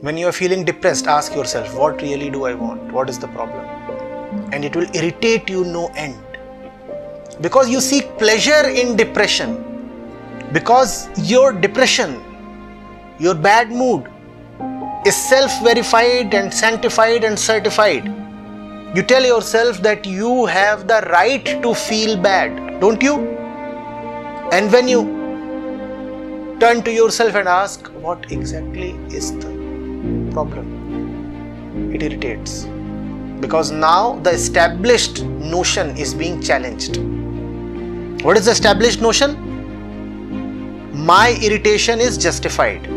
When you are feeling depressed, ask yourself, what really do I want? What is the problem? And it will irritate you no end. Because you seek pleasure in depression. Because your depression, your bad mood, is self verified and sanctified and certified. You tell yourself that you have the right to feel bad, don't you? And when you turn to yourself and ask, what exactly is the problem? It irritates. Because now the established notion is being challenged. What is the established notion? My irritation is justified